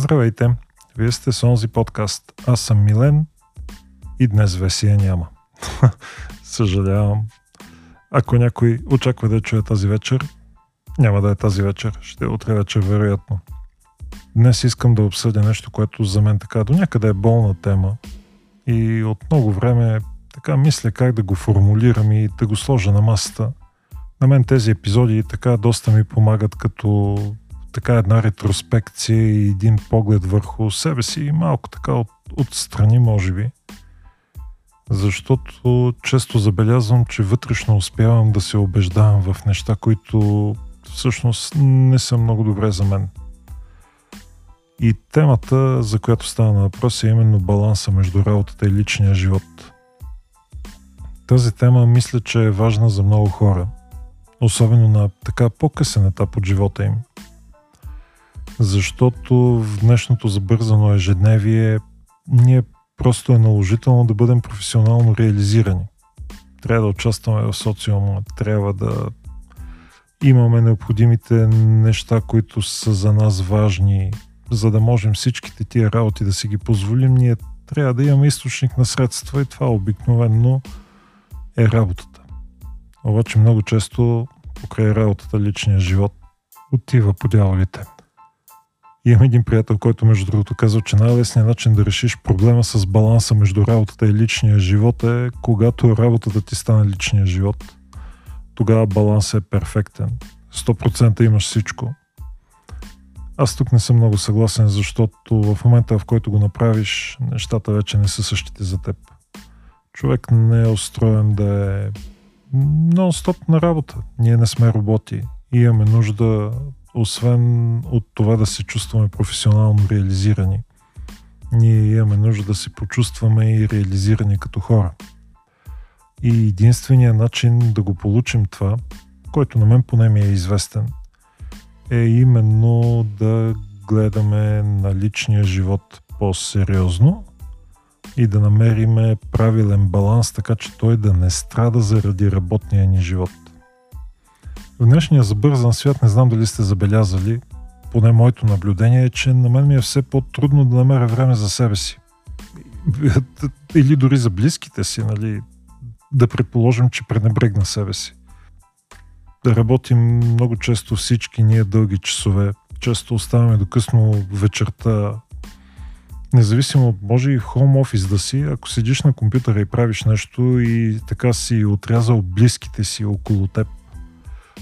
Здравейте! Вие сте с онзи подкаст. Аз съм Милен и днес Весия няма. Съжалявам. Ако някой очаква да чуе тази вечер, няма да е тази вечер. Ще е утре вечер, вероятно. Днес искам да обсъдя нещо, което за мен така до някъде е болна тема. И от много време така мисля как да го формулирам и да го сложа на масата. На мен тези епизоди така доста ми помагат като така една ретроспекция и един поглед върху себе си и малко така от, отстрани, може би. Защото често забелязвам, че вътрешно успявам да се убеждавам в неща, които всъщност не са много добре за мен. И темата, за която става на въпрос е именно баланса между работата и личния живот. Тази тема мисля, че е важна за много хора, особено на така по-късен етап от живота им – защото в днешното забързано ежедневие ние просто е наложително да бъдем професионално реализирани. Трябва да участваме в социума, трябва да имаме необходимите неща, които са за нас важни, за да можем всичките тия работи да си ги позволим, ние трябва да имаме източник на средства и това обикновенно е работата. Обаче много често покрай работата личния живот отива по дяволите. Имам един приятел, който между другото казва, че най-лесният начин да решиш проблема с баланса между работата и личния живот е когато работата ти стане личния живот. Тогава балансът е перфектен. 100% имаш всичко. Аз тук не съм много съгласен, защото в момента, в който го направиш, нещата вече не са същите за теб. Човек не е устроен да е нон-стоп на работа. Ние не сме роботи и имаме нужда освен от това да се чувстваме професионално реализирани, ние имаме нужда да се почувстваме и реализирани като хора. И единственият начин да го получим това, който на мен поне ми е известен, е именно да гледаме на личния живот по-сериозно и да намериме правилен баланс, така че той да не страда заради работния ни живот. В днешния забързан свят не знам дали сте забелязали, поне моето наблюдение е, че на мен ми е все по-трудно да намеря време за себе си. Или дори за близките си, нали, да предположим, че пренебрегна себе си. Да работим много често всички ние дълги часове. Често оставаме до късно вечерта. Независимо, може и хоум офис да си, ако седиш на компютъра и правиш нещо и така си отрязал близките си около теб,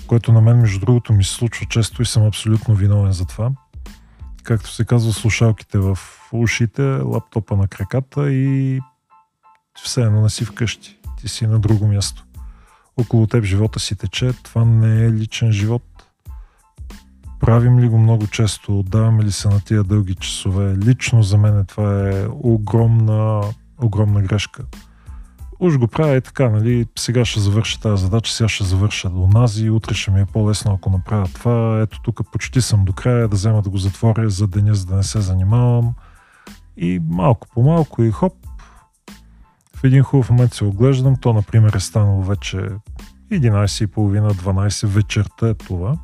което на мен, между другото, ми се случва често и съм абсолютно виновен за това. Както се казва, слушалките в ушите, лаптопа на краката и все едно не си вкъщи. Ти си на друго място. Около теб живота си тече. Това не е личен живот. Правим ли го много често? Отдаваме ли се на тия дълги часове? Лично за мен това е огромна, огромна грешка уж го правя и така, нали, сега ще завърша тази задача, сега ще завърша до нази, утре ще ми е по-лесно, ако направя това. Ето тук почти съм до края, да взема да го затворя за деня, за да не се занимавам. И малко по малко и хоп, в един хубав момент се оглеждам, то например е станало вече 11.30-12 вечерта е това.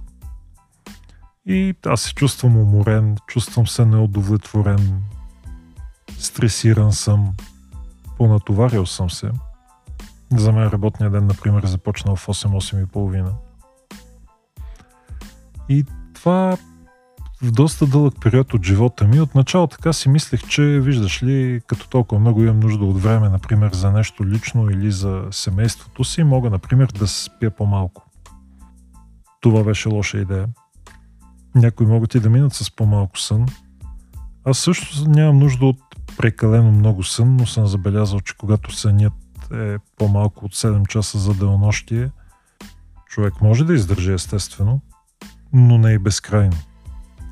И аз се чувствам уморен, чувствам се неудовлетворен, стресиран съм, понатоварил съм се. За мен работния ден, например, започнал в 8-8.30. И това в доста дълъг период от живота ми. Отначало така си мислех, че виждаш ли, като толкова много имам нужда от време, например, за нещо лично или за семейството си, мога, например, да спя по-малко. Това беше лоша идея. Някои могат и да минат с по-малко сън. Аз също нямам нужда от прекалено много сън, но съм забелязал, че когато сънят е по-малко от 7 часа за денонощие, човек може да издържи естествено, но не и безкрайно.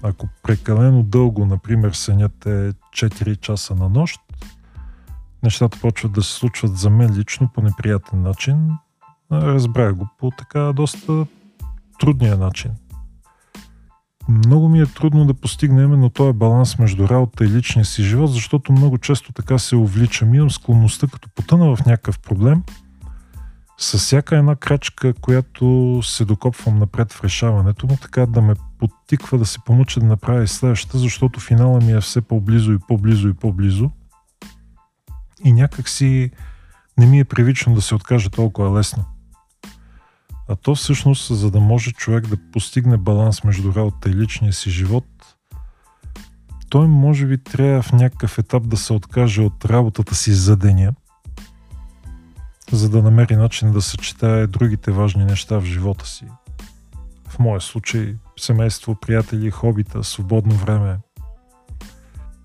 Ако прекалено дълго, например, сънят е 4 часа на нощ, нещата почват да се случват за мен лично по неприятен начин. Разбрах го по така доста трудния начин много ми е трудно да постигна именно този баланс между работа и личния си живот, защото много често така се увличам. Имам склонността, като потъна в някакъв проблем, с всяка една крачка, която се докопвам напред в решаването му, така да ме подтиква да се помуча да направя и следващата, защото финала ми е все по-близо и по-близо и по-близо. И някак си не ми е привично да се откаже толкова лесно. А то всъщност, за да може човек да постигне баланс между работа и личния си живот, той може би трябва в някакъв етап да се откаже от работата си за деня, за да намери начин да съчетае другите важни неща в живота си. В моя случай семейство, приятели, хобита, свободно време.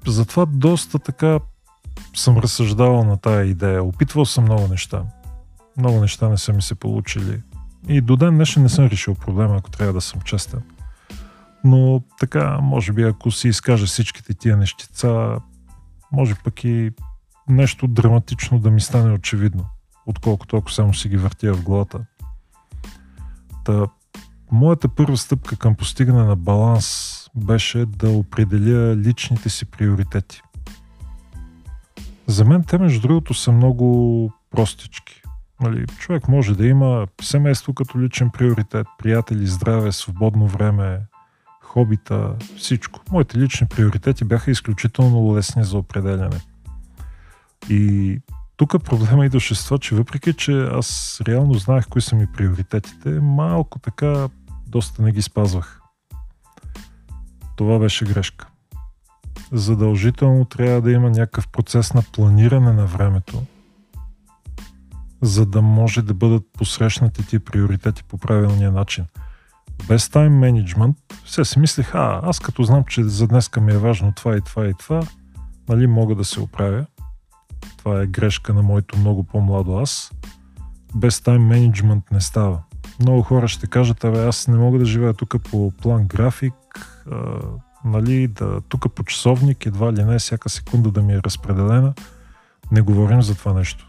Затова доста така съм разсъждавал на тая идея. Опитвал съм много неща. Много неща не са ми се получили. И до ден днешен не съм решил проблема, ако трябва да съм честен. Но така, може би, ако си изкажа всичките тия нещица, може пък и нещо драматично да ми стане очевидно, отколкото ако само си ги въртя в главата. Та, моята първа стъпка към постигане на баланс беше да определя личните си приоритети. За мен те, между другото, са много простички. Нали, човек може да има семейство като личен приоритет, приятели, здраве, свободно време, хобита, всичко. Моите лични приоритети бяха изключително лесни за определяне. И тук проблема идваше с това, че въпреки, че аз реално знаех кои са ми приоритетите, малко така доста не ги спазвах. Това беше грешка. Задължително трябва да има някакъв процес на планиране на времето, за да може да бъдат посрещнати ти приоритети по правилния начин. Без тайм менеджмент, все си мислех, а, аз като знам, че за днеска ми е важно това и това и това, нали, мога да се оправя. Това е грешка на моето много по-младо аз. Без тайм менеджмент не става. Много хора ще кажат, абе, аз не мога да живея тук по план график, а, нали, да, тук по часовник, едва ли не, всяка секунда да ми е разпределена. Не говорим за това нещо.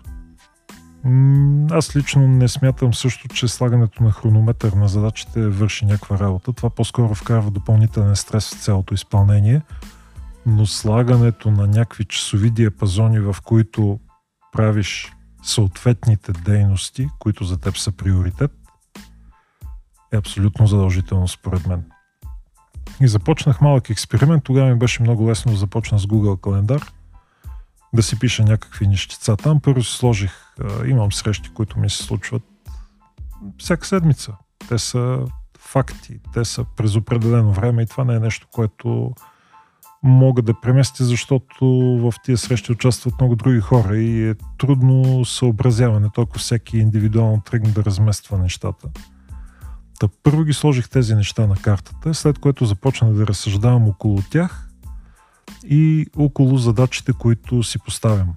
Аз лично не смятам също, че слагането на хронометър на задачите върши някаква работа. Това по-скоро вкарва допълнителен стрес в цялото изпълнение, но слагането на някакви часови диапазони, в които правиш съответните дейности, които за теб са приоритет, е абсолютно задължително според мен. И започнах малък експеримент. Тогава ми беше много лесно да започна с Google календар – да си пиша някакви нещица там. Първо си сложих, имам срещи, които ми се случват всяка седмица. Те са факти, те са през определено време и това не е нещо, което мога да преместя, защото в тия срещи участват много други хора и е трудно съобразяване, толкова всеки индивидуално тръгне да размества нещата. Та първо ги сложих тези неща на картата, след което започнах да разсъждавам около тях и около задачите, които си поставям.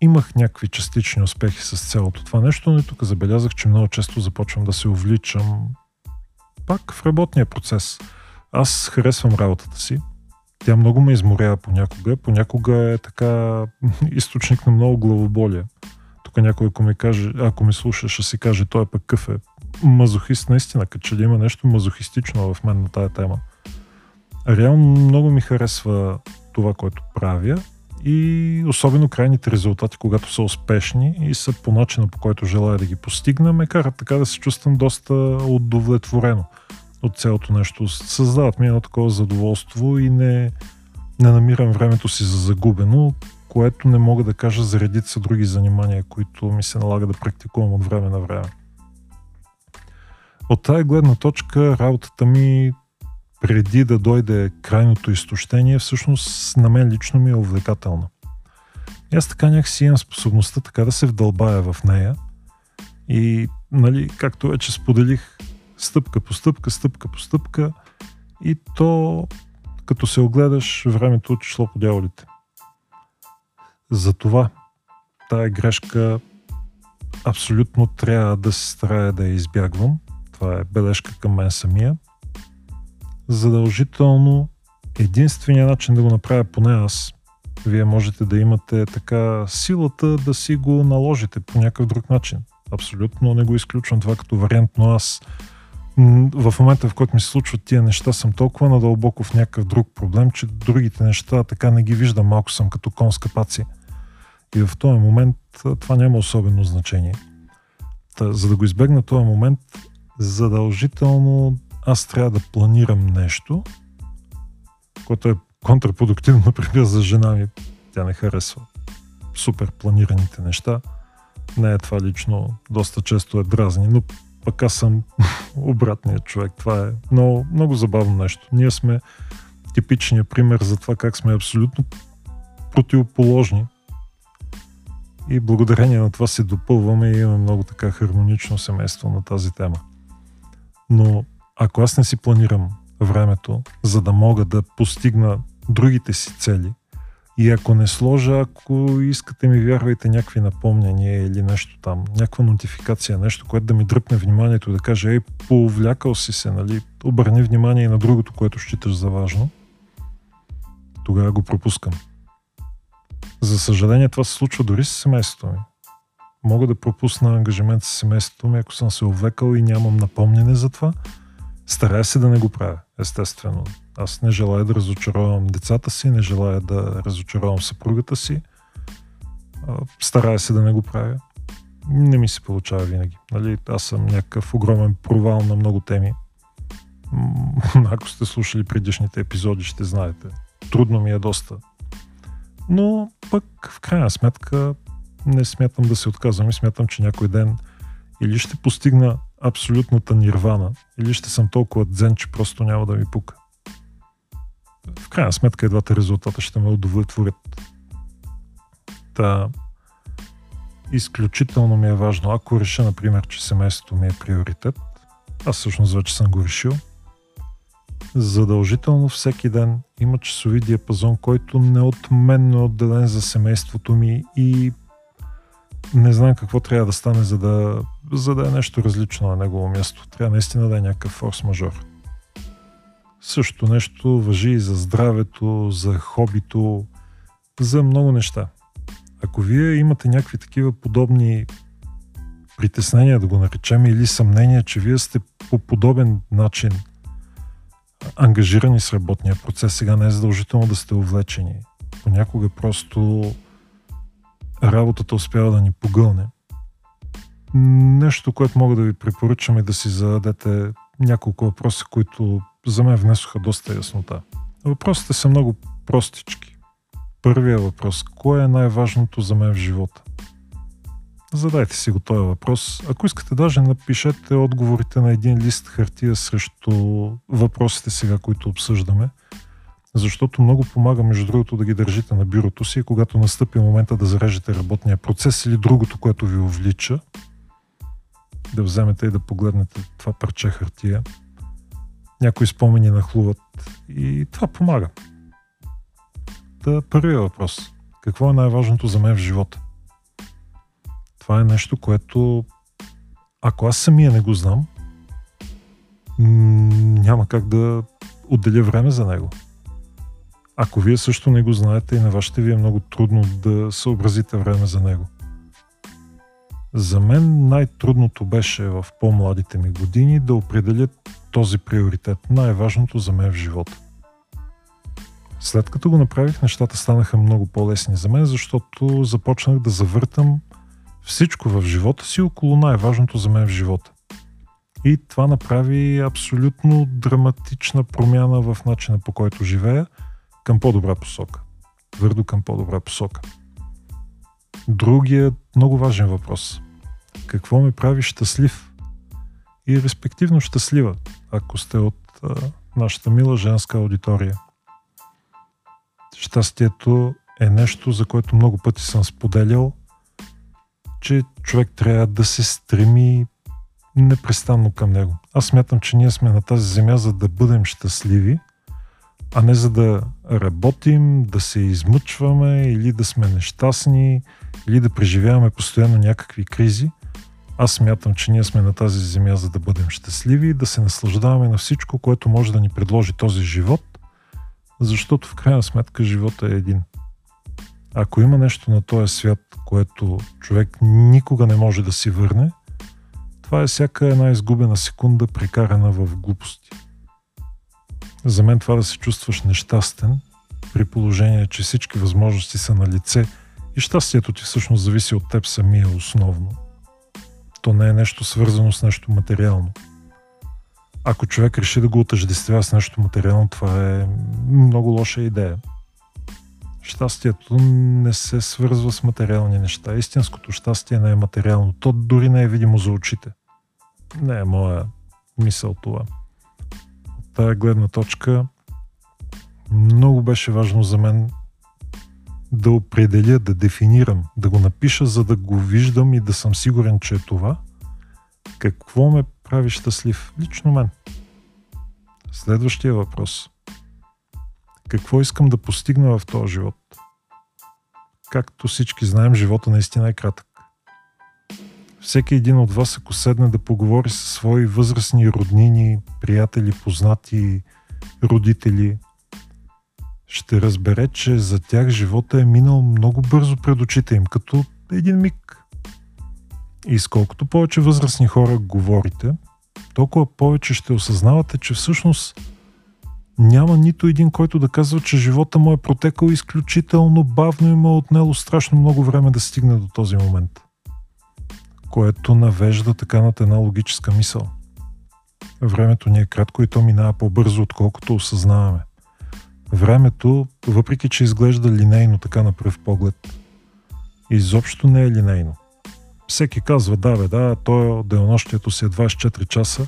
Имах някакви частични успехи с цялото това нещо, но и тук забелязах, че много често започвам да се увличам пак в работния процес. Аз харесвам работата си. Тя много ме изморява понякога. Понякога е така източник на много главоболие. Тук някой, ако ми, каже, ако ми слуша, ще си каже, той е пък къв е. Мазохист наистина, като че да има нещо мазохистично в мен на тая тема реално много ми харесва това, което правя и особено крайните резултати, когато са успешни и са по начина, по който желая да ги постигна, ме карат така да се чувствам доста удовлетворено от цялото нещо. Създават ми едно такова задоволство и не, не намирам времето си за загубено, което не мога да кажа за редица други занимания, които ми се налага да практикувам от време на време. От тази гледна точка работата ми преди да дойде крайното изтощение, всъщност на мен лично ми е увлекателна. И аз така някакси имам способността така да се вдълбая в нея и, нали, както вече споделих, стъпка по стъпка, стъпка по стъпка и то, като се огледаш, времето отишло по дяволите. Затова тая грешка абсолютно трябва да се старая да я избягвам. Това е бележка към мен самия задължително единствения начин да го направя поне аз, вие можете да имате така силата да си го наложите по някакъв друг начин. Абсолютно не го изключвам това като вариант, но аз в момента, в който ми се случват тия неща, съм толкова надълбоко в някакъв друг проблем, че другите неща така не ги виждам. Малко съм като кон с капаци. И в този момент това няма особено значение. Та, за да го избегна този момент, задължително аз трябва да планирам нещо, което е контрапродуктивно, например, за жена ми. Тя не харесва супер планираните неща. Не е това лично, доста често е дразни, но пък аз съм обратният човек. Това е много, много забавно нещо. Ние сме типичният пример за това как сме абсолютно противоположни и благодарение на това се допълваме и имаме много така хармонично семейство на тази тема. Но ако аз не си планирам времето, за да мога да постигна другите си цели, и ако не сложа, ако искате ми вярвайте някакви напомняния или нещо там, някаква нотификация, нещо, което да ми дръпне вниманието да каже, ей, повлякал си се, нали, обърни внимание и на другото, което считаш за важно, тогава го пропускам. За съжаление, това се случва дори с семейството ми. Мога да пропусна ангажимент с семейството ми, ако съм се увлекал и нямам напомняне за това. Старая се да не го правя, естествено. Аз не желая да разочаровам децата си, не желая да разочаровам съпругата си. Старая се да не го правя. Не ми се получава винаги. Нали? Аз съм някакъв огромен провал на много теми. Ако сте слушали предишните епизоди, ще знаете. Трудно ми е доста но пък в крайна сметка не смятам да се отказвам и смятам, че някой ден или ще постигна абсолютната нирвана, или ще съм толкова дзен, че просто няма да ми пука. В крайна сметка и двата резултата ще ме удовлетворят. Та, изключително ми е важно, ако реша, например, че семейството ми е приоритет, аз всъщност вече съм го решил, задължително всеки ден има часови диапазон, който неотменно е отделен за семейството ми и не знам какво трябва да стане, за да, за да е нещо различно на негово място. Трябва наистина да е някакъв форс-мажор. Същото нещо въжи и за здравето, за хобито, за много неща. Ако вие имате някакви такива подобни притеснения, да го наречем, или съмнения, че вие сте по подобен начин – ангажирани с работния процес. Сега не е задължително да сте увлечени. Понякога просто работата успява да ни погълне. Нещо, което мога да ви препоръчам е да си зададете няколко въпроса, които за мен внесоха доста яснота. Въпросите са много простички. Първият въпрос. Кое е най-важното за мен в живота? Задайте си го този въпрос. Ако искате, даже напишете отговорите на един лист хартия срещу въпросите сега, които обсъждаме. Защото много помага, между другото, да ги държите на бюрото си, когато настъпи момента да зарежете работния процес или другото, което ви увлича, да вземете и да погледнете това парче хартия. Някои спомени нахлуват и това помага. Та, първият въпрос. Какво е най-важното за мен в живота? Това е нещо, което ако аз самия не го знам, няма как да отделя време за него. Ако вие също не го знаете и на вашите ви е много трудно да съобразите време за него. За мен най-трудното беше в по-младите ми години да определя този приоритет, най-важното за мен в живота. След като го направих, нещата станаха много по-лесни за мен, защото започнах да завъртам всичко в живота си около най-важното за мен в живота. И това направи абсолютно драматична промяна в начина по който живея към по-добра посока. Твърдо към по-добра посока. Другият много важен въпрос. Какво ме прави щастлив? И респективно щастлива, ако сте от а, нашата мила женска аудитория. Щастието е нещо, за което много пъти съм споделял – че човек трябва да се стреми непрестанно към него. Аз смятам, че ние сме на тази земя за да бъдем щастливи, а не за да работим, да се измъчваме или да сме нещастни, или да преживяваме постоянно някакви кризи. Аз смятам, че ние сме на тази земя за да бъдем щастливи и да се наслаждаваме на всичко, което може да ни предложи този живот, защото в крайна сметка живота е един. Ако има нещо на този свят, което човек никога не може да си върне, това е всяка една изгубена секунда, прекарана в глупости. За мен това да се чувстваш нещастен, при положение, че всички възможности са на лице И щастието ти всъщност зависи от теб самия основно. То не е нещо свързано с нещо материално. Ако човек реши да го отъждествя с нещо материално, това е много лоша идея. Щастието не се свързва с материални неща. Истинското щастие не е материално. То дори не е видимо за очите. Не е моя мисъл това. От тая гледна точка много беше важно за мен да определя, да дефинирам, да го напиша, за да го виждам и да съм сигурен, че е това. Какво ме прави щастлив? Лично мен. Следващия въпрос. Какво искам да постигна в този живот? Както всички знаем, живота наистина е кратък. Всеки един от вас, ако седне да поговори със свои възрастни роднини, приятели, познати, родители, ще разбере, че за тях живота е минал много бързо пред очите им, като един миг. И сколкото повече възрастни хора говорите, толкова повече ще осъзнавате, че всъщност няма нито един, който да казва, че живота му е протекал изключително бавно и му е отнело страшно много време да стигне до този момент. Което навежда така над една логическа мисъл. Времето ни е кратко и то минава по-бързо, отколкото осъзнаваме. Времето, въпреки че изглежда линейно така на пръв поглед, изобщо не е линейно. Всеки казва, да бе, да, то денонощието си е 24 часа.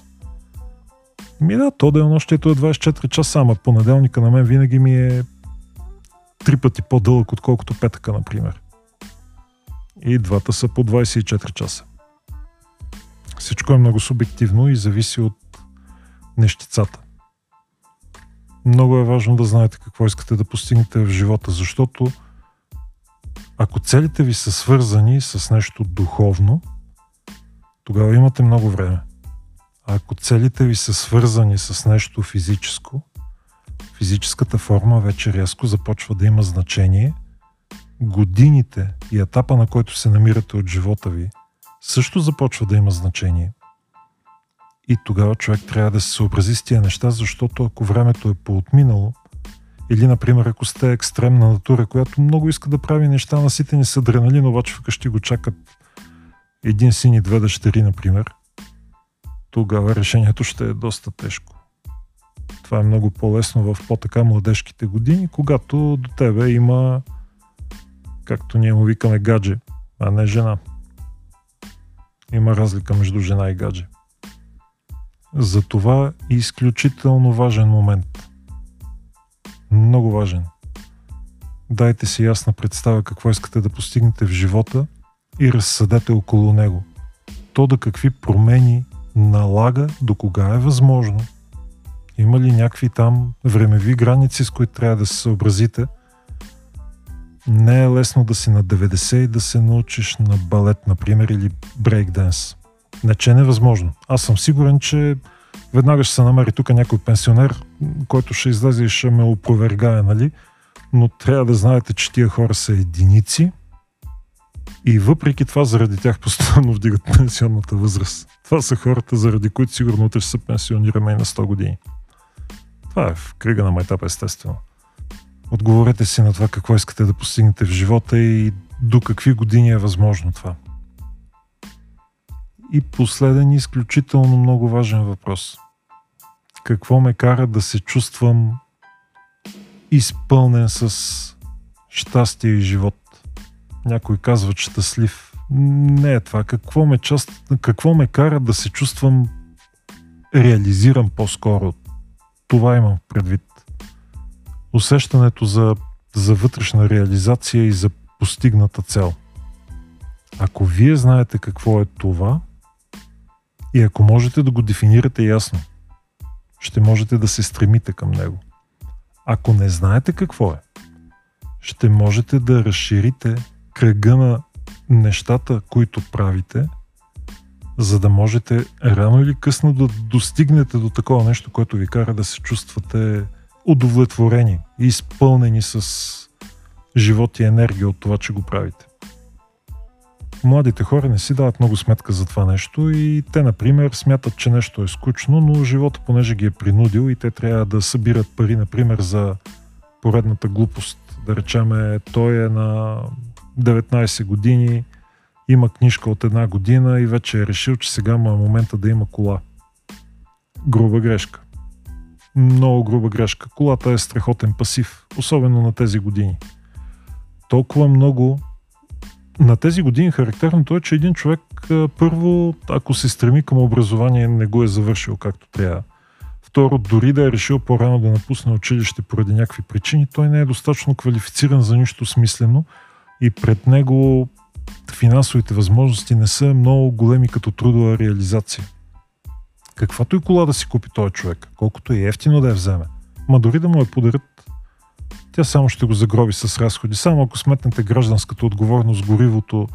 Ми да, то денонощието е 24 часа, ама понеделника на мен винаги ми е три пъти по-дълъг, отколкото петъка, например. И двата са по 24 часа. Всичко е много субективно и зависи от нещицата много е важно да знаете какво искате да постигнете в живота, защото ако целите ви са свързани с нещо духовно, тогава имате много време. А ако целите ви са свързани с нещо физическо, физическата форма вече рязко започва да има значение. Годините и етапа, на който се намирате от живота ви, също започва да има значение. И тогава човек трябва да се съобрази с тия неща, защото ако времето е поотминало, или, например, ако сте екстремна натура, която много иска да прави неща наситени с адреналин, обаче вкъщи го чакат един син и две дъщери, например, тогава решението ще е доста тежко. Това е много по-лесно в по-така младежките години, когато до тебе има, както ние му викаме, гадже, а не жена. Има разлика между жена и гадже. Затова е изключително важен момент. Много важен. Дайте си ясна представа какво искате да постигнете в живота и разсъдете около него. То да какви промени налага, до кога е възможно. Има ли някакви там времеви граници, с които трябва да се съобразите? Не е лесно да си на 90 и да се научиш на балет, например, или брейкденс. Не, че е невъзможно. Аз съм сигурен, че веднага ще се намери тук някой пенсионер, който ще излезе и ще ме опровергае, нали? Но трябва да знаете, че тия хора са единици и въпреки това заради тях постоянно вдигат пенсионната възраст. Това са хората, заради които сигурно утре ще се пенсионираме и на 100 години. Това е в крига на майтап, естествено. Отговорете си на това какво искате да постигнете в живота и до какви години е възможно това. И последен изключително много важен въпрос. Какво ме кара да се чувствам изпълнен с щастие и живот? Някой казва щастлив. Не е това. Какво ме, част... какво ме кара да се чувствам реализиран по-скоро? Това имам предвид. Усещането за, за вътрешна реализация и за постигната цел. Ако вие знаете какво е това, и ако можете да го дефинирате ясно, ще можете да се стремите към него. Ако не знаете какво е, ще можете да разширите кръга на нещата, които правите, за да можете рано или късно да достигнете до такова нещо, което ви кара да се чувствате удовлетворени и изпълнени с живот и енергия от това, че го правите младите хора не си дават много сметка за това нещо и те, например, смятат, че нещо е скучно, но живота, понеже ги е принудил и те трябва да събират пари, например, за поредната глупост. Да речеме, той е на 19 години, има книжка от една година и вече е решил, че сега му е момента да има кола. Груба грешка. Много груба грешка. Колата е страхотен пасив, особено на тези години. Толкова много на тези години характерното е, че един човек първо, ако се стреми към образование, не го е завършил както трябва. Второ, дори да е решил по-рано да напусне училище поради някакви причини, той не е достатъчно квалифициран за нищо смислено и пред него финансовите възможности не са много големи като трудова реализация. Каквато и кола да си купи този човек, колкото и ефтино да я вземе, ма дори да му я подарят, тя само ще го загроби с разходи. Само ако сметнете гражданската отговорност, горивото,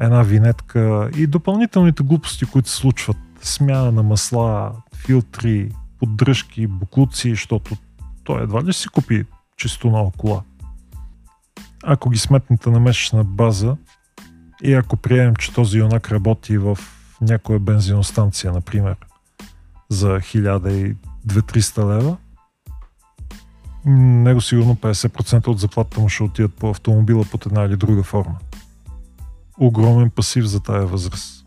една винетка и допълнителните глупости, които се случват. Смяна на масла, филтри, поддръжки, буклуци, защото той едва ли си купи чисто нова кола. Ако ги сметнете на месечна база и ако приемем, че този юнак работи в някоя бензиностанция, например, за 1200-300 лева, него сигурно 50% от заплатата му ще отидат по автомобила под една или друга форма. Огромен пасив за тая възраст.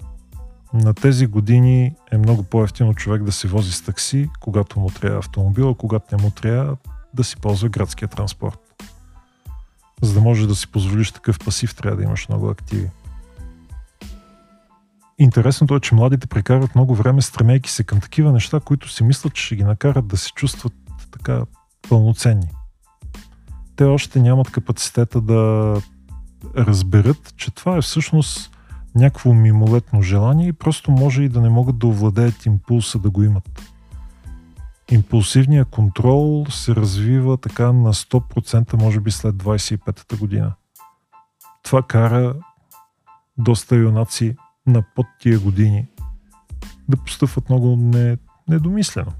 На тези години е много по-ефтино човек да се вози с такси, когато му трябва автомобила, когато не му трябва да си ползва градския транспорт. За да може да си позволиш такъв пасив, трябва да имаш много активи. Интересното е, че младите прекарват много време стремейки се към такива неща, които си мислят, че ще ги накарат да се чувстват така пълноценни. Те още нямат капацитета да разберат, че това е всъщност някакво мимолетно желание и просто може и да не могат да овладеят импулса да го имат. Импулсивният контрол се развива така на 100% може би след 25-та година. Това кара доста юнаци на под тия години да постъпват много не, недомислено.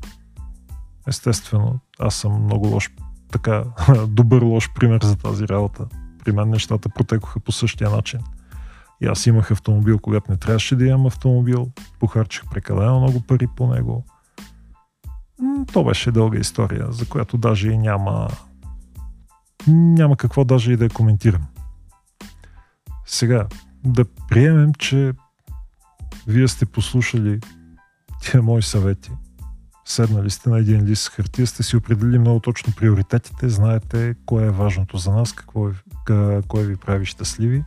Естествено, аз съм много лош, така, добър лош пример за тази работа. При мен нещата протекоха по същия начин. И аз имах автомобил, когато не трябваше да имам автомобил. Похарчих прекалено много пари по него. То беше дълга история, за която даже и няма няма какво даже и да я коментирам. Сега, да приемем, че вие сте послушали тия мои съвети седнали сте на един лист хартия, сте си определили много точно приоритетите, знаете кое е важното за нас, какво е, кое ви прави щастливи.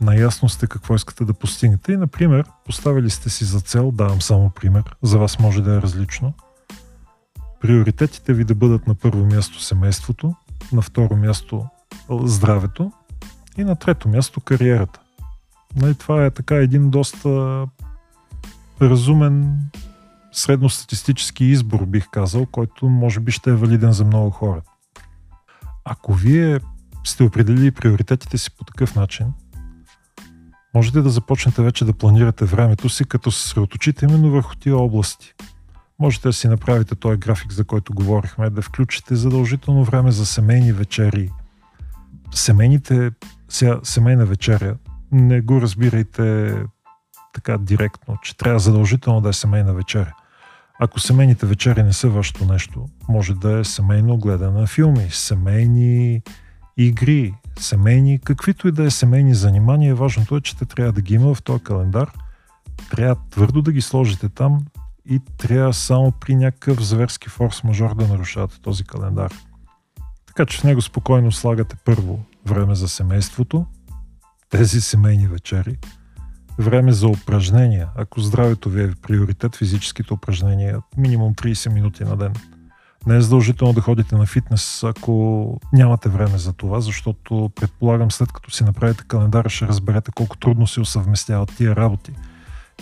Наясно сте какво искате да постигнете и, например, поставили сте си за цел, давам само пример, за вас може да е различно, приоритетите ви да бъдат на първо място семейството, на второ място здравето и на трето място кариерата. Нали, това е така един доста разумен средностатистически избор, бих казал, който може би ще е валиден за много хора. Ако вие сте определили приоритетите си по такъв начин, можете да започнете вече да планирате времето си, като се съсредоточите именно върху тия области. Можете да си направите този график, за който говорихме, да включите задължително време за семейни вечери. Семейните, сега, семейна вечеря, не го разбирайте така директно, че трябва задължително да е семейна вечеря. Ако семейните вечери не са вашето нещо, може да е семейно гледане на филми, семейни игри, семейни, каквито и да е семейни занимания. Важното е, че те трябва да ги има в този календар. Трябва твърдо да ги сложите там и трябва само при някакъв зверски форс-мажор да нарушавате този календар. Така че в него спокойно слагате първо време за семейството, тези семейни вечери – време за упражнения. Ако здравето ви е приоритет, физическите упражнения, минимум 30 минути на ден. Не е задължително да ходите на фитнес, ако нямате време за това, защото предполагам след като си направите календара ще разберете колко трудно се усъвместяват тия работи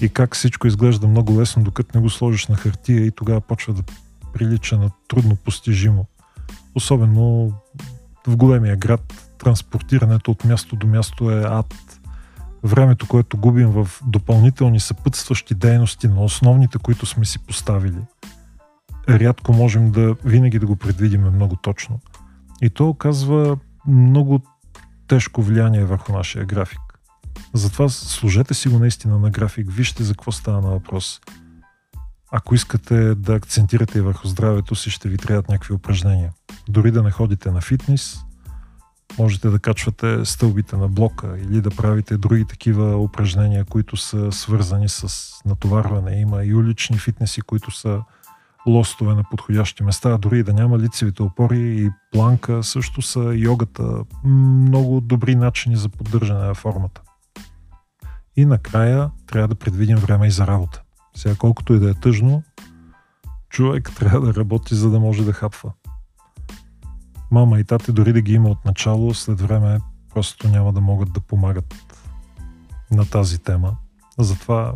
и как всичко изглежда много лесно, докато не го сложиш на хартия и тогава почва да прилича на трудно постижимо. Особено в големия град транспортирането от място до място е ад времето, което губим в допълнителни съпътстващи дейности на основните, които сме си поставили, рядко можем да винаги да го предвидим много точно. И то оказва много тежко влияние върху нашия график. Затова служете си го наистина на график, вижте за какво става на въпрос. Ако искате да акцентирате върху здравето си, ще ви трябват някакви упражнения. Дори да не ходите на фитнес, Можете да качвате стълбите на блока или да правите други такива упражнения, които са свързани с натоварване. Има и улични фитнеси, които са лостове на подходящи места, дори да няма лицевите опори и планка, също са йогата. Много добри начини за поддържане на формата. И накрая трябва да предвидим време и за работа. Сега колкото и да е тъжно, човек трябва да работи, за да може да хапва. Мама и тате, дори да ги има от начало, след време просто няма да могат да помагат на тази тема. Затова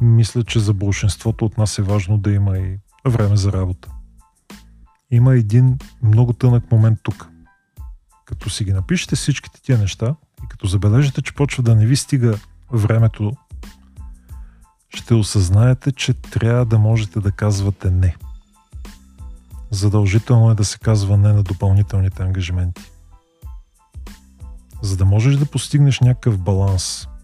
мисля, че за большинството от нас е важно да има и време за работа. Има един много тънък момент тук. Като си ги напишете всичките тия неща и като забележите, че почва да не ви стига времето, ще осъзнаете, че трябва да можете да казвате не. Задължително е да се казва не на допълнителните ангажименти. За да можеш да постигнеш някакъв баланс –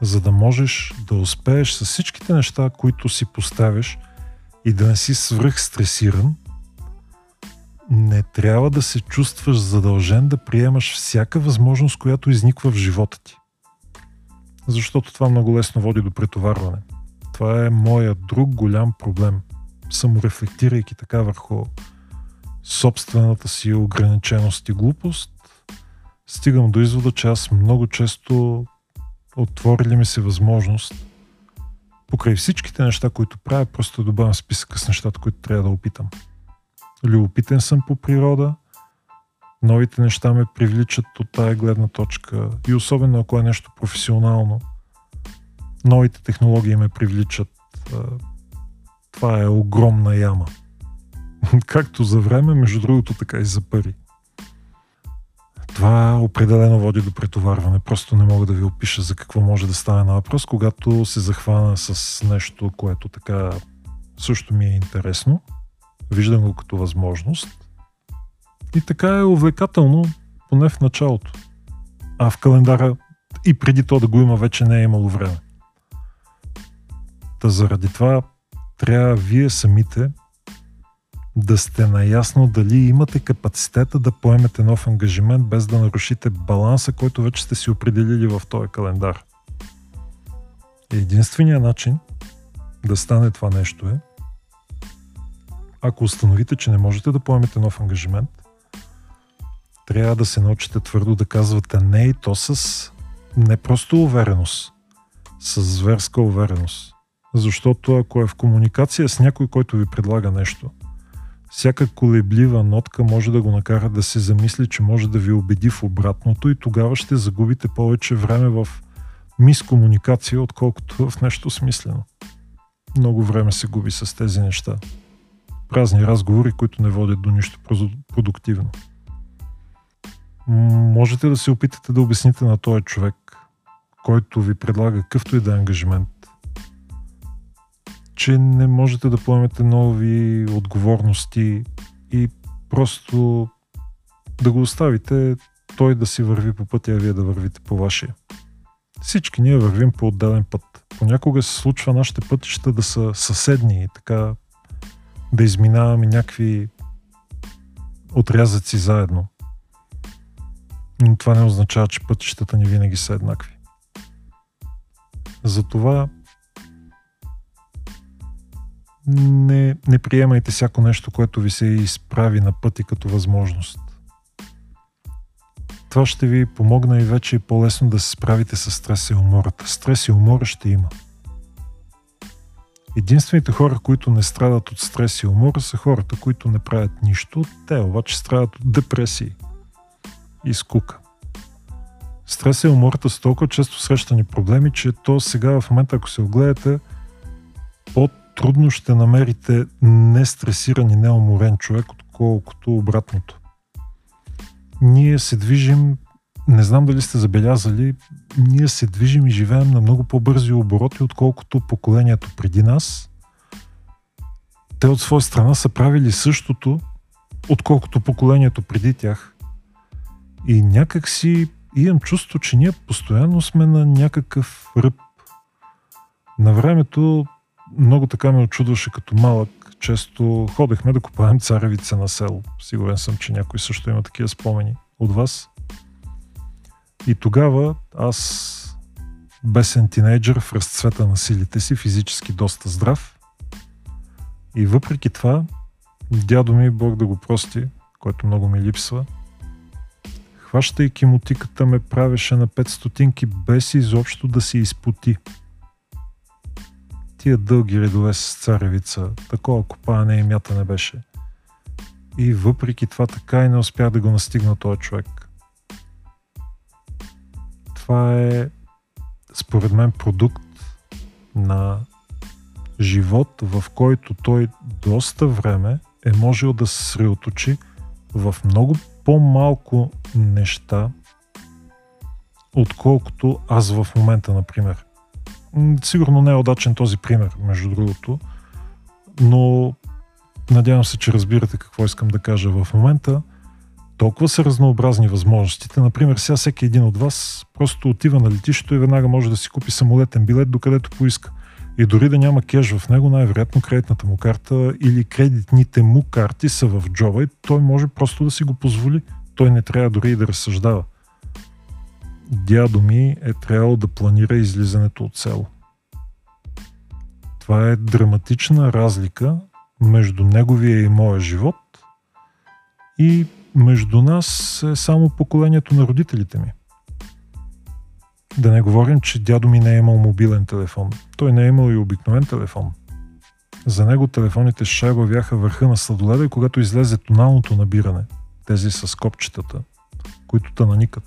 за да можеш да успееш с всичките неща, които си поставяш и да не си свръхстресиран, не трябва да се чувстваш задължен да приемаш всяка възможност, която изниква в живота ти. Защото това много лесно води до претоварване. Това е моя друг голям проблем. Саморефлектирайки така върху собствената си ограниченост и глупост, стигам до извода, че аз много често отворили ми се възможност покрай всичките неща, които правя, просто добавям списъка с нещата, които трябва да опитам. Любопитен съм по природа, новите неща ме привличат от тая гледна точка и особено ако е нещо професионално, новите технологии ме привличат. Това е огромна яма. Както за време, между другото, така и за пари. Това определено води до претоварване. Просто не мога да ви опиша за какво може да стане на въпрос, когато се захвана с нещо, което така също ми е интересно. Виждам го като възможност. И така е увлекателно, поне в началото. А в календара и преди то да го има, вече не е имало време. Та заради това трябва вие самите да сте наясно дали имате капацитета да поемете нов ангажимент без да нарушите баланса, който вече сте си определили в този календар. Единственият начин да стане това нещо е, ако установите, че не можете да поемете нов ангажимент, трябва да се научите твърдо да казвате не и то с не просто увереност, с зверска увереност. Защото ако е в комуникация с някой, който ви предлага нещо – всяка колеблива нотка може да го накара да се замисли, че може да ви убеди в обратното и тогава ще загубите повече време в мискомуникация, отколкото в нещо смислено. Много време се губи с тези неща. Празни разговори, които не водят до нищо продуктивно. Можете да се опитате да обясните на този човек, който ви предлага какъвто и да е ангажимент, че не можете да поемете нови отговорности и просто да го оставите той да си върви по пътя, а вие да вървите по вашия. Всички ние вървим по отделен път. Понякога се случва нашите пътища да са съседни и така да изминаваме някакви отрязъци заедно. Но това не означава, че пътищата ни винаги са еднакви. Затова не, не приемайте всяко нещо, което ви се изправи на пъти като възможност. Това ще ви помогна и вече е по-лесно да се справите с стрес и умората. Стрес и умора ще има. Единствените хора, които не страдат от стрес и умора, са хората, които не правят нищо. Те обаче страдат от депресии и скука. Стрес и умората са толкова често срещани проблеми, че то сега в момента, ако се огледате, под трудно ще намерите нестресиран и неуморен човек, отколкото обратното. Ние се движим, не знам дали сте забелязали, ние се движим и живеем на много по-бързи обороти, отколкото поколението преди нас. Те от своя страна са правили същото, отколкото поколението преди тях. И някак си имам чувство, че ние постоянно сме на някакъв ръб. На времето много така ме очудваше като малък, често ходехме да купаем царевица на село. Сигурен съм, че някой също има такива спомени от вас. И тогава аз, бесен тинейджър в разцвета на силите си, физически доста здрав. И въпреки това, дядо ми, Бог да го прости, който много ми липсва, хващайки мутиката ме правеше на 5 стотинки без изобщо да се изпоти. Тия дълги редове с царевица, такова копане и мята не беше. И въпреки това така и не успях да го настигна този човек. Това е според мен продукт на живот, в който той доста време е можел да се съсредоточи в много по-малко неща, отколкото аз в момента, например. Сигурно не е удачен този пример, между другото, но надявам се, че разбирате какво искам да кажа в момента. Толкова са разнообразни възможностите. Например, сега всеки един от вас просто отива на летището и веднага може да си купи самолетен билет, докъдето поиска. И дори да няма кеш в него, най-вероятно кредитната му карта или кредитните му карти са в джоба и той може просто да си го позволи. Той не трябва дори и да разсъждава. Дядо ми е трябвало да планира излизането от село. Това е драматична разлика между неговия и моя живот и между нас е само поколението на родителите ми. Да не говорим, че дядо ми не е имал мобилен телефон. Той не е имал и обикновен телефон. За него телефоните с шайба бяха върха на сладоледа когато излезе тоналното набиране, тези с копчетата, които те наникат.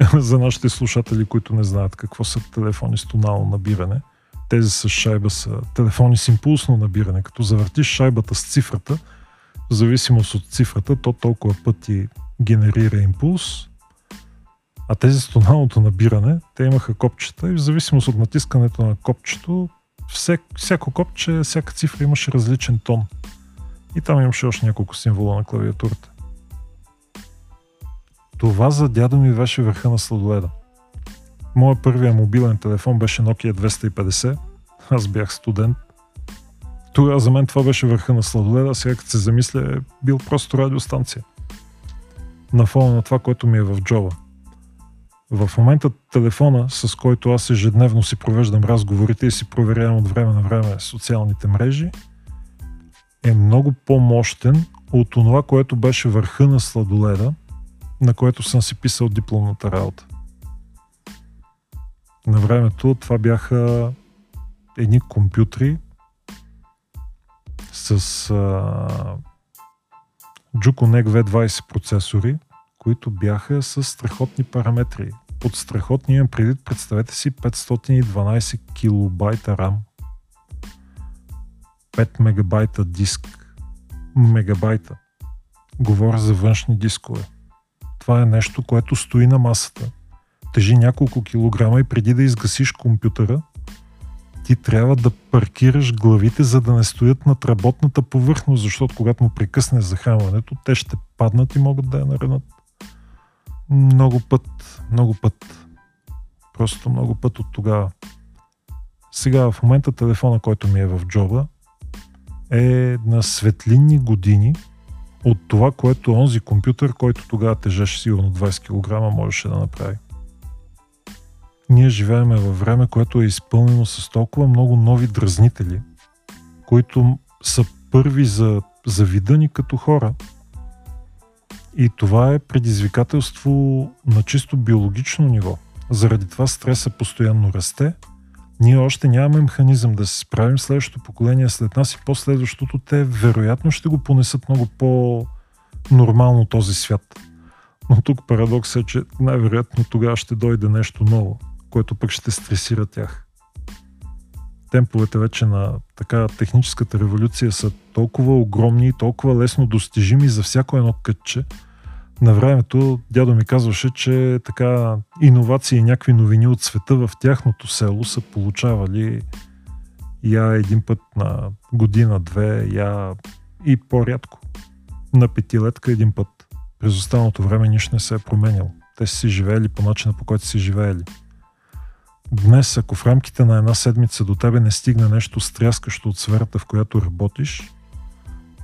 За нашите слушатели, които не знаят какво са телефони с тонално набиране, тези с шайба са телефони с импулсно набиране. Като завъртиш шайбата с цифрата, в зависимост от цифрата, то толкова пъти генерира импулс а тези с тоналното набиране, те имаха копчета и в зависимост от натискането на копчето, всек, всяко копче, всяка цифра имаше различен тон. И там имаше още няколко символа на клавиатурата. Това за дядо ми беше върха на сладоледа. Моя първия мобилен телефон беше Nokia 250. Аз бях студент. Тогава за мен това беше върха на сладоледа, сега като се замисля е бил просто радиостанция. На фона на това, което ми е в джоба. В момента телефона, с който аз ежедневно си провеждам разговорите и си проверявам от време на време социалните мрежи, е много по-мощен от това, което беше върха на сладоледа, на което съм си писал дипломната работа. На времето това бяха едни компютри с а, Jukonec V20 процесори, които бяха с страхотни параметри. Под страхотни имам предвид, представете си 512 килобайта RAM, 5 мегабайта диск, мегабайта. Говоря за външни дискове. Това е нещо, което стои на масата. Тежи няколко килограма и преди да изгасиш компютъра, ти трябва да паркираш главите, за да не стоят над работната повърхност, защото когато му прекъснеш захранването, те ще паднат и могат да я наранат. Много път, много път. Просто много път от тогава. Сега в момента телефона, който ми е в джоба, е на светлинни години от това, което онзи компютър, който тогава тежеше сигурно 20 кг, можеше да направи. Ние живееме във време, което е изпълнено с толкова много нови дразнители, които са първи за, за вида ни като хора – и това е предизвикателство на чисто биологично ниво. Заради това стреса постоянно расте. Ние още нямаме механизъм да се справим следващото поколение след нас и последващото те вероятно ще го понесат много по-нормално този свят. Но тук парадокс е, че най-вероятно тогава ще дойде нещо ново, което пък ще стресира тях. Темповете вече на така техническата революция са толкова огромни и толкова лесно достижими за всяко едно кътче – на времето дядо ми казваше, че така иновации и някакви новини от света в тяхното село са получавали я един път на година-две, я и по-рядко. На петилетка един път. През останалото време нищо не се е променяло. Те си живеели по начина по който си живеели. Днес, ако в рамките на една седмица до тебе не стигне нещо стряскащо от сферата, в която работиш,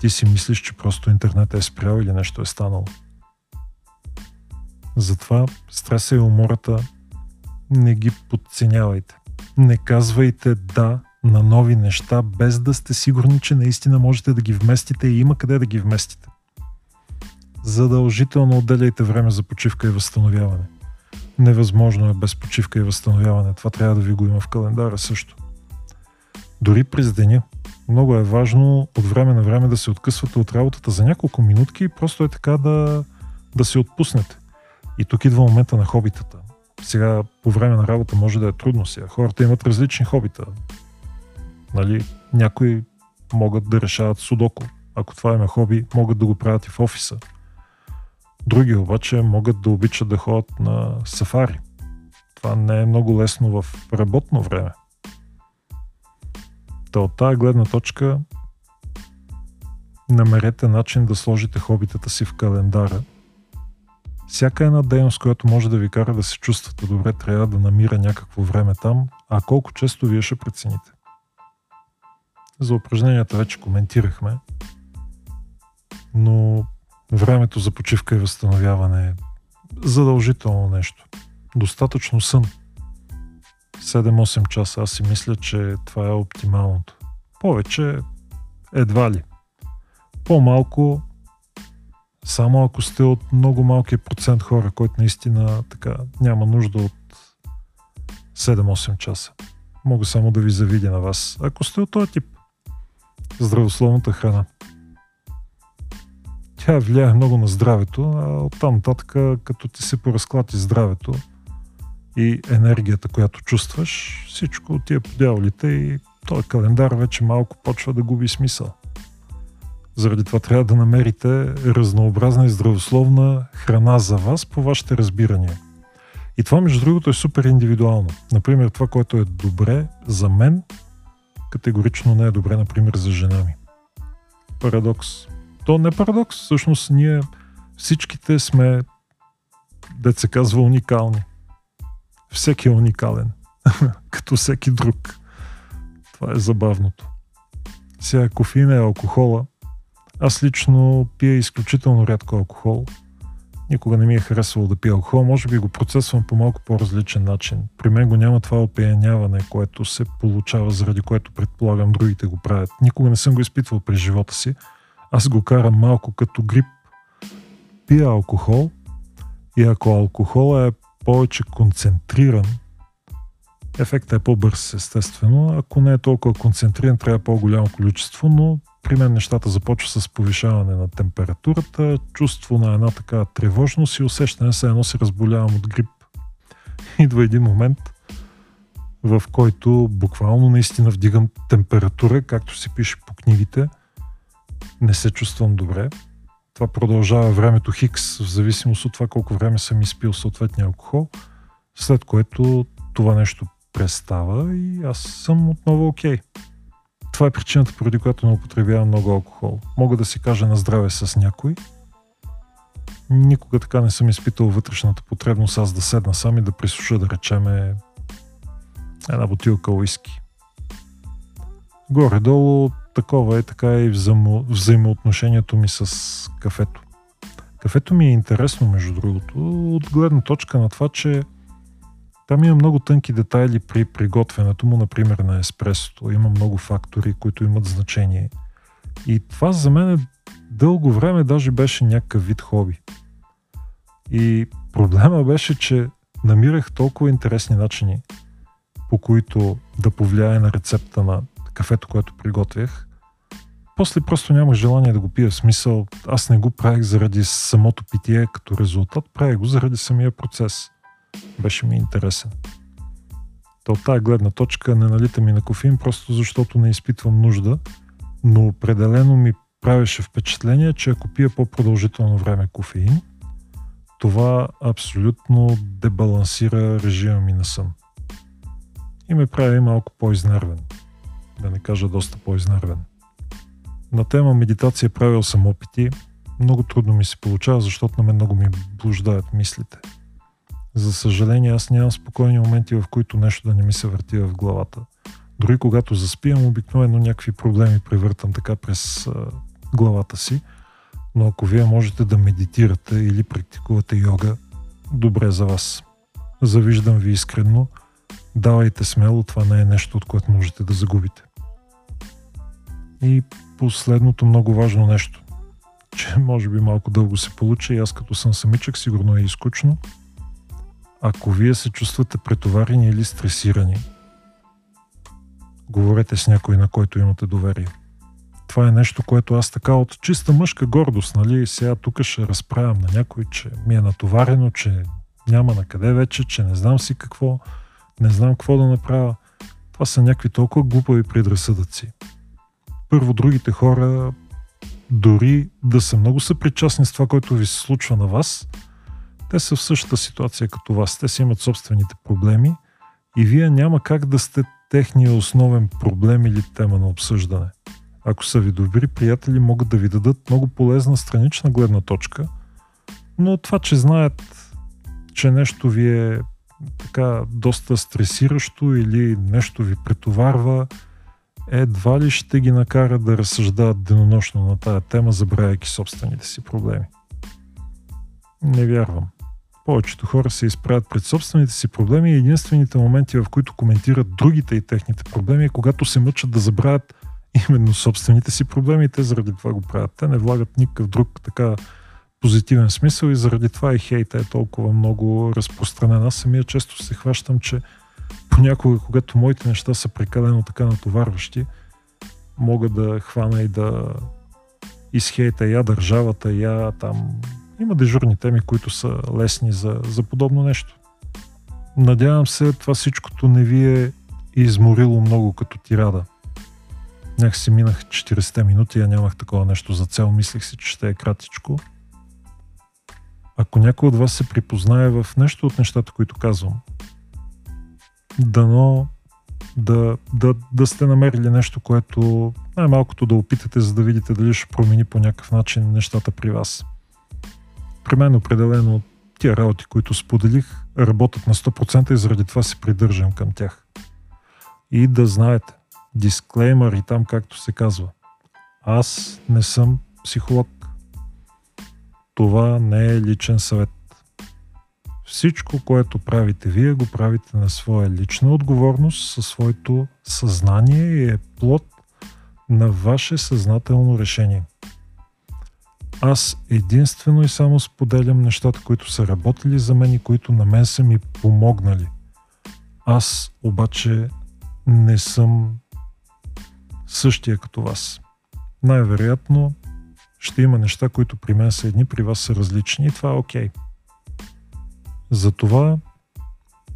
ти си мислиш, че просто интернет е спрял или нещо е станало. Затова стреса и умората не ги подценявайте. Не казвайте да на нови неща, без да сте сигурни, че наистина можете да ги вместите и има къде да ги вместите. Задължително отделяйте време за почивка и възстановяване. Невъзможно е без почивка и възстановяване. Това трябва да ви го има в календара също. Дори през деня. Много е важно от време на време да се откъсвате от работата за няколко минутки и просто е така да, да се отпуснете. И тук идва момента на хобитата. Сега по време на работа може да е трудно сега. Хората имат различни хобита. Нали? Някои могат да решават судоко. Ако това е хоби, могат да го правят и в офиса. Други обаче могат да обичат да ходят на сафари. Това не е много лесно в работно време. Та от тази гледна точка намерете начин да сложите хобитата си в календара. Всяка една дейност, която може да ви кара да се чувствате добре, трябва да намира някакво време там, а колко често вие ще прецените. За упражненията вече коментирахме, но времето за почивка и възстановяване е задължително нещо. Достатъчно сън. 7-8 часа. Аз си мисля, че това е оптималното. Повече едва ли. По-малко само ако сте от много малкия процент хора, който наистина така няма нужда от 7-8 часа. Мога само да ви завидя на вас, ако сте от този тип. Здравословната храна. Тя влияе много на здравето, а оттам нататък, като ти се поразклати здравето и енергията, която чувстваш, всичко отива по дяволите и този календар вече малко почва да губи смисъл. Заради това трябва да намерите разнообразна и здравословна храна за вас по вашите разбирания. И това, между другото, е супер индивидуално. Например, това, което е добре за мен, категорично не е добре, например, за жена ми. Парадокс. То не е парадокс. Всъщност ние всичките сме, да се казва, уникални. Всеки е уникален. като всеки друг. Това е забавното. Сега кофеина е алкохола. Аз лично пия изключително рядко алкохол. Никога не ми е харесвало да пия алкохол. Може би го процесвам по малко по-различен начин. При мен го няма това опияняване, което се получава, заради което предполагам другите го правят. Никога не съм го изпитвал през живота си. Аз го карам малко като грип. Пия алкохол и ако алкохол е повече концентриран, ефектът е по-бърз, естествено. Ако не е толкова концентриран, трябва по-голямо количество, но при мен нещата започва с повишаване на температурата, чувство на една така тревожност и усещане, се едно се разболявам от грип. Идва един момент, в който буквално наистина вдигам температура, както се пише по книгите. Не се чувствам добре. Това продължава времето Хикс, в зависимост от това колко време съм изпил съответния алкохол, след което това нещо престава и аз съм отново окей. Okay. Това е причината, поради която не употребявам много алкохол. Мога да си кажа на здраве с някой. Никога така не съм изпитал вътрешната потребност аз да седна сам и да присуша, да речеме, една бутилка уиски. Горе-долу такова е така и взаимо, взаимоотношението ми с кафето. Кафето ми е интересно, между другото, от гледна точка на това, че там има много тънки детайли при приготвянето му, например на еспресото. Има много фактори, които имат значение. И това за мен е дълго време даже беше някакъв вид хоби. И проблема беше, че намирах толкова интересни начини, по които да повлияе на рецепта на кафето, което приготвях. После просто нямах желание да го пия. В смисъл, аз не го правих заради самото питие като резултат, правих го заради самия процес беше ми интересен. То от тази гледна точка не налита ми на кофеин, просто защото не изпитвам нужда, но определено ми правеше впечатление, че ако пия по-продължително време кофеин, това абсолютно дебалансира режима ми на сън. И ме прави малко по-изнервен. Да не кажа доста по-изнервен. На тема медитация правил съм опити. Много трудно ми се получава, защото на мен много ми блуждаят мислите. За съжаление, аз нямам спокойни моменти, в които нещо да не ми се върти в главата. Дори когато заспивам, обикновено някакви проблеми превъртам така през а, главата си. Но ако вие можете да медитирате или практикувате йога, добре за вас. Завиждам ви искрено. Давайте смело, това не е нещо, от което можете да загубите. И последното много важно нещо, че може би малко дълго се получи и аз като съм самичък сигурно е изкучно. Ако вие се чувствате претоварени или стресирани, говорете с някой, на който имате доверие. Това е нещо, което аз така от чиста мъжка гордост, нали, сега тук ще разправям на някой, че ми е натоварено, че няма на къде вече, че не знам си какво, не знам какво да направя. Това са някакви толкова глупави предразсъдъци. Първо, другите хора, дори да са много съпричастни с това, което ви се случва на вас, те са в същата ситуация като вас. Те си имат собствените проблеми и вие няма как да сте техния основен проблем или тема на обсъждане. Ако са ви добри приятели, могат да ви дадат много полезна странична гледна точка, но това, че знаят, че нещо ви е така доста стресиращо или нещо ви претоварва, едва ли ще ги накара да разсъждават денонощно на тая тема, забравяйки собствените си проблеми. Не вярвам. Повечето хора се изправят пред собствените си проблеми и единствените моменти, в които коментират другите и техните проблеми, е когато се мъчат да забравят именно собствените си проблеми и те заради това го правят. Те не влагат никакъв друг така позитивен смисъл и заради това и хейта е толкова много разпространен. Аз самия често се хващам, че понякога, когато моите неща са прекалено така натоварващи, мога да хвана и да изхейта я държавата, я там... Има дежурни теми, които са лесни за, за подобно нещо. Надявам се, това всичкото не ви е изморило много като тирада. Нях си минах 40 минути, я нямах такова нещо за цел, мислех си, че ще е кратичко. Ако някой от вас се припознае в нещо от нещата, които казвам, дано да, да, да сте намерили нещо, което най-малкото да опитате, за да видите дали ще промени по някакъв начин нещата при вас. При мен определено тия работи, които споделих, работят на 100% и заради това се придържам към тях. И да знаете, дисклеймър и там както се казва, аз не съм психолог. Това не е личен съвет. Всичко, което правите вие, го правите на своя лична отговорност, със своето съзнание и е плод на ваше съзнателно решение. Аз единствено и само споделям нещата, които са работили за мен и които на мен са ми помогнали. Аз обаче не съм същия като вас. Най-вероятно ще има неща, които при мен са едни, при вас са различни и това е окей. Затова,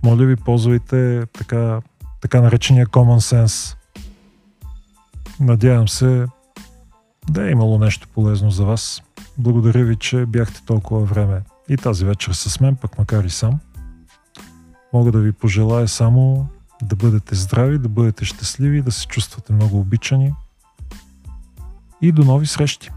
моля ви, ползвайте така, така наречения common sense. Надявам се да е имало нещо полезно за вас. Благодаря ви, че бяхте толкова време и тази вечер с мен, пък макар и сам. Мога да ви пожелая само да бъдете здрави, да бъдете щастливи, да се чувствате много обичани и до нови срещи!